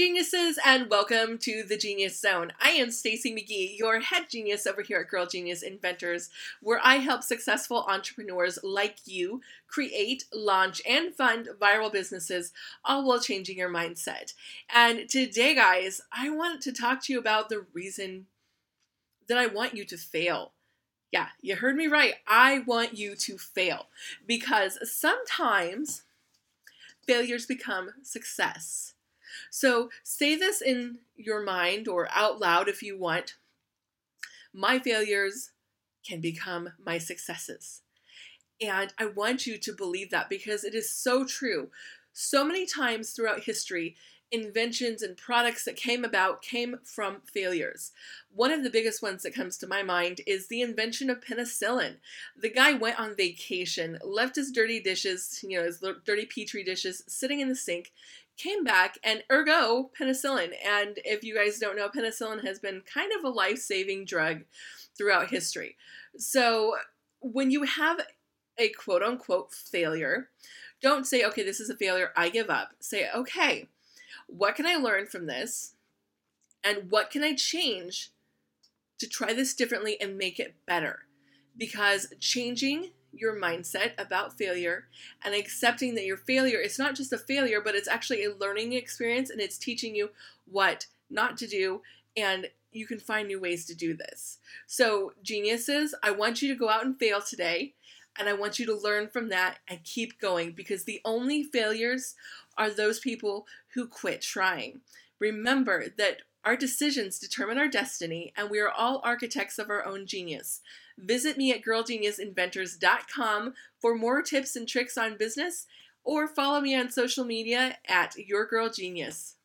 geniuses, and welcome to the Genius Zone. I am Stacy McGee, your head genius over here at Girl Genius Inventors, where I help successful entrepreneurs like you create, launch, and fund viral businesses, all while changing your mindset. And today, guys, I want to talk to you about the reason that I want you to fail. Yeah, you heard me right. I want you to fail because sometimes failures become success. So say this in your mind or out loud if you want. My failures can become my successes. And I want you to believe that because it is so true. So many times throughout history, inventions and products that came about came from failures. One of the biggest ones that comes to my mind is the invention of penicillin. The guy went on vacation, left his dirty dishes, you know, his dirty petri dishes sitting in the sink, came back, and ergo, penicillin. And if you guys don't know, penicillin has been kind of a life saving drug throughout history. So when you have a quote unquote failure, don't say, okay, this is a failure, I give up. Say, okay, what can I learn from this? And what can I change to try this differently and make it better? Because changing your mindset about failure and accepting that your failure is not just a failure, but it's actually a learning experience and it's teaching you what not to do and you can find new ways to do this. So, geniuses, I want you to go out and fail today and I want you to learn from that and keep going because the only failures are those people who quit trying. Remember that our decisions determine our destiny, and we are all architects of our own genius. Visit me at girlgeniusinventors.com for more tips and tricks on business, or follow me on social media at Your Girl Genius.